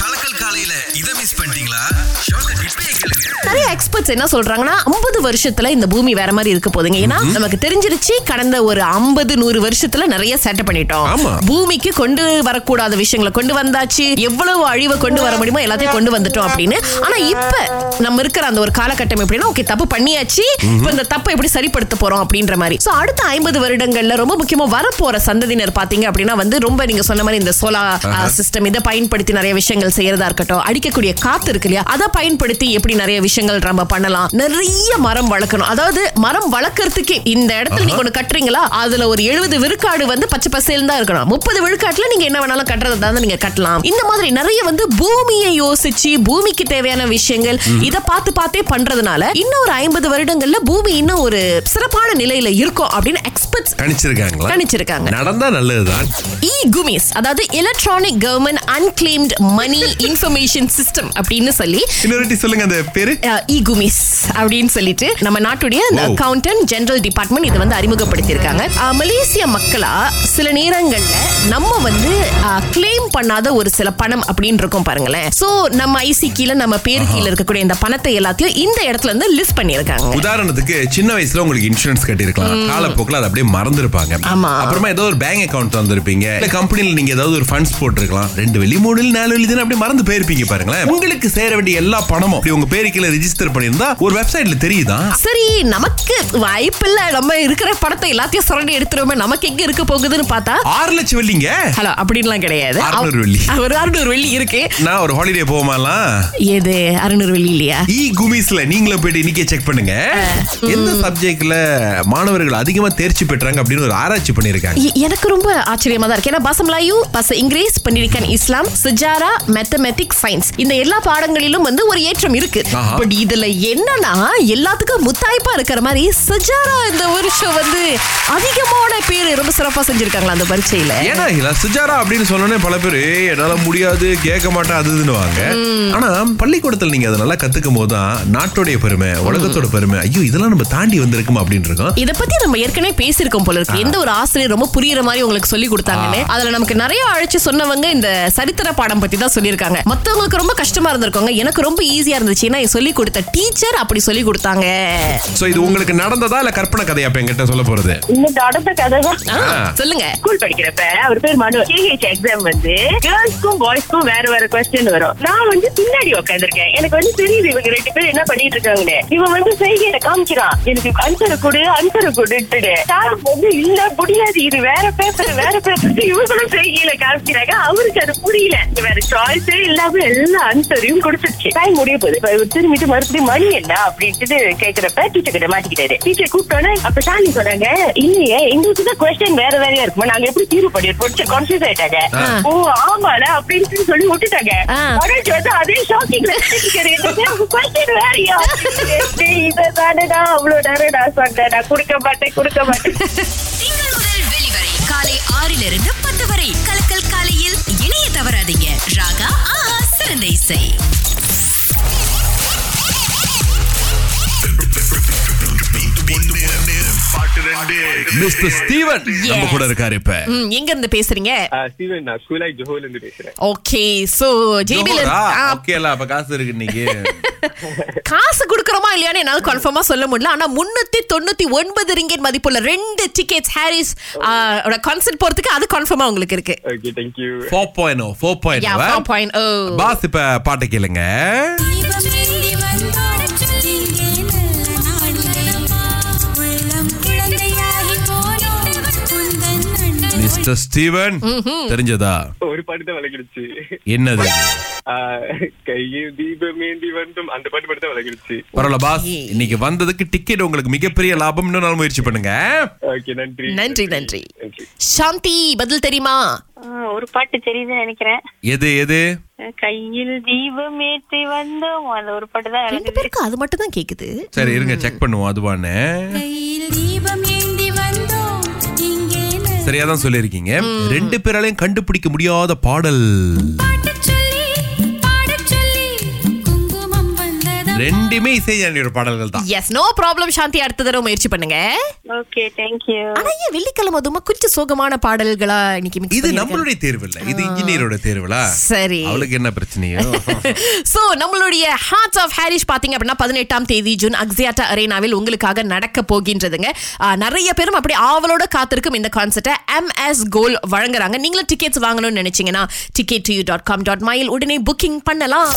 கலக்கல் காலையில இத மிஸ் பண்ணிட்டீங்களா? நிறைய எக்ஸ்பர்ட்ஸ் என்ன சொல்றாங்கன்னா 50 வருஷத்துல இந்த பூமி வேற மாதிரி இருக்க போதுங்க. ஏன்னா நமக்கு தெரிஞ்சிருச்சு கடந்த ஒரு 50 நூறு வருஷத்துல நிறைய செட்டப் பண்ணிட்டோம். பூமிக்கு கொண்டு வரக்கூடாத விஷயங்களை கொண்டு வந்தாச்சு. எவ்வளவு அழிவை கொண்டு வர முடியுமோ எல்லாத்தையும் கொண்டு வந்துட்டோம் அப்படின்னு. ஆனா இப்ப நம்ம இருக்கிற அந்த ஒரு காலகட்டம் எப்படின்னா ஓகே தப்பு பண்ணியாச்சு. இப்ப இந்த தப்பை எப்படி சரிப்படுத்த போறோம் அப்படின்ற மாதிரி. சோ அடுத்த ஐம்பது வருடங்கள்ல ரொம்ப முக்கியமா வரப்போற சந்ததியினர் பாத்தீங்க அப்படின்னா வந்து ரொம்ப நீங்க சொன்ன மாதிரி இந்த சோலார் சிஸ்டம் இதை பயன்படுத்தி நிறைய விஷயங்கள் செய்யறதா இருக்கட்டும் அடிக்கக்கூடிய காத்து இருக்கு இல்லையா? அதை பயன்படுத்தி எப்படி நிறைய விஷயங்கள் நம்ம பண்ணலாம்? நிறைய மரம் வளர்க்கணும். அதாவது மரம் வளர்க்கறதுக்கு இந்த இடத்துல நீங்க ஒண்ணு கட்டுறீங்களா? அதுல ஒரு எழுபது விழுக்காடு வந்து பச்சை பசேல் தான் இருக்கணும். முப்பது விழுக்காட்டுல நீங்க என்ன வேணாலும் கட்டுறதா இருந்தா நீங்க கட்டலாம். இந்த மாதிரி நிறைய வந்து பூமியை யோசிச்சு பூமிக்கு தேவையான விஷயங்கள் இத பார்த்து பார்த்தே பண்றதுனால இன்னும் ஒரு ஐம்பது வருடங்கள்ல பூமி இன்னும் ஒரு சிறப்பான நிலையில இருக்கும் அப்படின்னு எக்ஸ்பர்ட்ஸ் கணிச்சிருக்காங்களா? கணிச்சிருக்காங்க. நடந்தா நல்லதுதான். இ குமிஸ் அதாவது electronic government unclaimed money information system அப்படின்னு சொல்லி இன்னொரு சொல்லுங்க அந்த பேரு? இ குமிஸ் அப்படின்னு சொல்லிட்டு நம்ம நாட்டுடைய. அக்கவுண்டன்ட் ஜெனரல் டிபார்ட்மெண்ட் இதை வந்து அறிமுகப்படுத்தியிருக்காங்க. மலேசிய மக்களா சில நேரங்கள்ல நம்ம வந்து கிளைம் பண்ணாத ஒரு சில பணம் அப்படின்னு இருக்கும் பாருங்களேன். சோ நம்ம ஐசி கீழ நம்ம பேரு கீழ இருக்கக்கூடிய இந்த பணத்தை எல்லாத்தையும் இந்த இடத்துல இருந்து லிஸ்ட் பண்ணியிருக்காங்க. உதாரணத்துக்கு சின்ன வயசுல உங்களுக்கு இன்சூரன்ஸ் கட்டியிருக்கலாம். காலப்போக்கில் அதை அப்படியே மறந்துருப்பாங்க. ஆமா. அப்புறமா ஏதோ ஒரு பேங்க் அக்கவுண்ட் வந்திருப்பீங்க இல்ல கம்பெனில நீங்க ஏதாவது ஒரு ஃபண்ட்ஸ் போட்டிருக்கலாம். ரெண்டு வெள்ளி மூணு நாலு வெள்ளி தானே அப்படியே மறந்து போயிருப்பீங்க பாருங்களேன். உங்களுக்கு சேர வேண்டிய எல்லா பணமும் அப்படி உங்க பேரு கீழே ரிஜிஸ்டர் பண்ணியிருந்தா ஒரு வெப்சைட்ல தெரியுதா? சரி நமக்கு வாய்ப்பில்ல. நம்ம இருக்கிற பணத்தை எல்லாத்தையும் சுரண்டி எடுத்துருவோமே நமக்கு எங்க இருக்க போகுதுன்னு பார்த்தா? ஆறு லட்சம் வெள்ளிங்க. ஹலோ அப்படின்லாம் கிடையாது. அறுநூறு வெள்ளி. ஒரு அறுநூறு வெள்ளி இருக்கு. நான் ஒரு ஹாலிடே போமாலாம் எது? அறுநூறு வெள்ளி இல்லையா? இ குமிஸ்ல நீங்களும் போயிட்டு இன்னைக்கே செக் பண்ணுங்க. எந்த சப்ஜெக்ட்ல மாணவர்கள் அதிகமா தேர்ச்சி பெற்றாங்க அப்படின்னு ஒரு ஆராய்ச்சி பண்ணிருக்காங்க எனக்கு ரொம்ப ஆச்சரியமா தான் இருக்கு. ஏன்னா Melayu bahasa இங்கிலீஷ் pendidikan இஸ்லாம் sejarah மேத்தமெட்டிக்ஸ் சயின்ஸ் இந்த எல்லா பாடங்களிலும் வந்து ஒரு ஏற்றம் இருக்கு. பட் இதுல என்னன்னா எல்லாத்துக்கும் முத்தாய்ப்பா இருக்கிற மாதிரி சஜாரா இந்த வருஷம் வந்து அதிகமான பேர் ரொம்ப சிறப்பா செஞ்சிருக்காங்களா அந்த பரீட்சையில? ஏன்னா இல்ல சுஜாரா அப்படின்னு சொன்னோன்னே பல பேர் என்னால முடியாது கேட்க மாட்டேன் அது இதுன்னுவாங்க. ஆனா பள்ளிக்கூடத்துல நீங்க அதை நல்லா கத்துக்கும் போதுதான் நாட்டுடைய பெருமை உலகத்தோட பெருமை ஐயோ இதெல்லாம் நம்ம தாண்டி வந்திருக்குமா? அப்படின்னு இருக்கும். இத பத்தி நம்ம ஏற்கனவே பேசியிருக்கோம் போல இருக்கு. எந்த ஒரு ஆசிரியர் ரொம்ப புரியுற மாதிரி உங்களுக்கு சொல்லி கொடுத்தாங்கன்னு அதுல நமக்கு நிறைய அழைச்சு சொன்னவங்க இந்த சரித்திர பாடம் பத்தி தான் சொல்லியிருக்காங்க. மத்தவங்களுக்கு ரொம்ப கஷ்டமா இருந்திருக்காங்க. எனக்கு ரொம்ப ஈஸியா இருந்துச்சு. ஏன்னா சொல்லி கொடுத்த டீச்சர் அப்படி சொல்லி கொடுத்தாங்க. சோ இது உங்களுக்கு நடந்ததா இல்ல கற்பனை கதையா இப்ப என்கிட்ட சொல்ல போறது? இன்னும் சொல்லுங்க. ஸ்கூல் படிக்கிறப்ப அவர் பேர் மனு. கேஹெச் எக்ஸாம் வந்து கேர்ள்ஸ்க்கும் பாய்ஸ்க்கும் வேற வேற கொஸ்டின் வரும். நான் வந்து பின்னாடி உட்காந்துருக்கேன் எனக்கு வந்து தெரியுது இவங்க ரெண்டு பேரும் என்ன பண்ணிட்டு இருக்காங்கன்னு. இவன் வந்து செய்கையில காமிக்கிறான். எனக்கு அன்சரை கொடு அன்சரை கொடுத்துட்டு சார் வந்து இல்ல முடியாது இது வேற பேப்பர் வேற பேப்பர் இவங்களும் செய்கையில காமிக்கிறாங்க. அவருக்கு அது புரியல. வேற சாய்ஸே இல்லாம எல்லா ஆன்சரையும் கொடுத்துருச்சு. டைம் முடிய போகுது. திரும்பிட்டு மறுபடியும் மணி என்ன அப்படின்ட்டு கேக்குறப்ப டீச்சர் கிட்ட மாட்டிக்கிட்டாரு. டீச்சர் கூப்பிட்டோன்னே அப்ப சாமி சொன்னாங்க இல்லையே எங்களுக்கு கொஸ்டின் வேற வேறையா இருக்குமா? நாங்க எப்படி தீர்வு பண்ணிருப்போம் கன்ஃபியூஸ் ஆயிட்டாங்க. ஓ ஆமால அப்படின்னு சொல்லி விட்டுட்டாங்க. ஆ. உடனே வந்து அதே ஷாக்கிங்ல கொஸ்டின் வேறையா? இதானே நான் அவ்வளவு நேரம் நான் சொன்னேன். நான் கொடுக்க மாட்டேன் கொடுக்க மாட்டேன். திங்கள் முதல் வெளிவரை காலை ஆறிலிருந்து பத்து வரை. கலக்கல் காலையில் இணைய தவறாதீங்க. ராகா ஆஹா சிறந்த இசை. மிஸ்டர் ஸ்டீவன் நம்ம கூட இருக்காரு இப்ப. எங்க இருந்து பேசுறீங்க? ஸ்டீவன் நான் ஸ்கூலாய் ஜோஹோல இருந்து பேசுறேன். ஓகே சோ ஜேபில ஓகேல அப்ப காசு இருக்கு இன்னைக்கு. காசு குடுக்கறோமா இல்லையான்னு என்னால கன்ஃபார்மா சொல்ல முடியல. ஆனா முன்னூத்தி தொண்ணூத்தி ஒன்பது ரிங்கெட் மதிப்புள்ள ரெண்டு டிக்கெட்ஸ் ஹாரிஸ் கான்சர்ட் போறதுக்கு அது கன்ஃபார்மா உங்களுக்கு இருக்கு. Okay thank you four point four Yeah, point 4.0. Boss இப்ப பாட்டை கேளுங்க. மிஸ்டர் ஸ்டீவன் தெரிஞ்சதா? ஒரு பாட்டு தான் விளக்கிடுச்சு என்னது கையில் தீபம் ஏந்தி வந்தும் அந்த பாட்டு மட்டும் தான் விளக்கிடுச்சு பரவாயில்ல பாஸ் இன்னைக்கு வந்ததுக்கு டிக்கெட் உங்களுக்கு மிகப்பெரிய லாபம். நாள் முயற்சி பண்ணுங்க. ஓகே நன்றி. நன்றி நன்றி. சாந்தி பதில் தெரியுமா? ஒரு பாட்டு தெரியுதுன்னு நினைக்கிறேன். எது எது? கையில் தீபம் ஏற்றி வந்தோம். அந்த ஒரு பாட்டு தான் ரெண்டு பேருக்கு அது மட்டும் தான் கேக்குது. சரி இருங்க செக் பண்ணுவோம். அதுவான்னு சரியா தான் சொல்லியிருக்கீங்க ரெண்டு பேராலையும் கண்டுபிடிக்க முடியாத ரெண்டுமே இசைஞானியோட பாடல்கள் தான். எஸ் நோ ப்ராப்ளம் சாந்தி அடுத்த தடவை முயற்சி பண்ணுங்க. ஓகே தேங்க்யூ ஆனா ஏன் வெள்ளிக்கிழமை அதுமா கொஞ்சம் சோகமான பாடல்களா இன்னைக்கு இது? நம்மளுடைய தேர்வு இல்ல. இது இன்ஜினியரோட தேர்வுலா? சரி. அவளுக்கு என்ன பிரச்சனையோ? சோ நம்மளுடைய ஹார்ட்ஸ் ஆஃப் ஹாரிஷ் பாத்தீங்க அப்படின்னா பதினெட்டாம் தேதி ஜூன் அக்ஸியாட்டா அரேனாவில் உங்களுக்காக நடக்க போகின்றதுங்க. நிறைய பேரும் அப்படி ஆவலோட காத்திருக்கும் இந்த கான்செர்ட்டை எம்எஸ் கோல் வழங்குறாங்க. நீங்களும் டிக்கெட்ஸ் வாங்கணும்னு நினைச்சீங்கன்னா ticket to dot com dot my உடனே புக்கிங் பண்ணலாம்.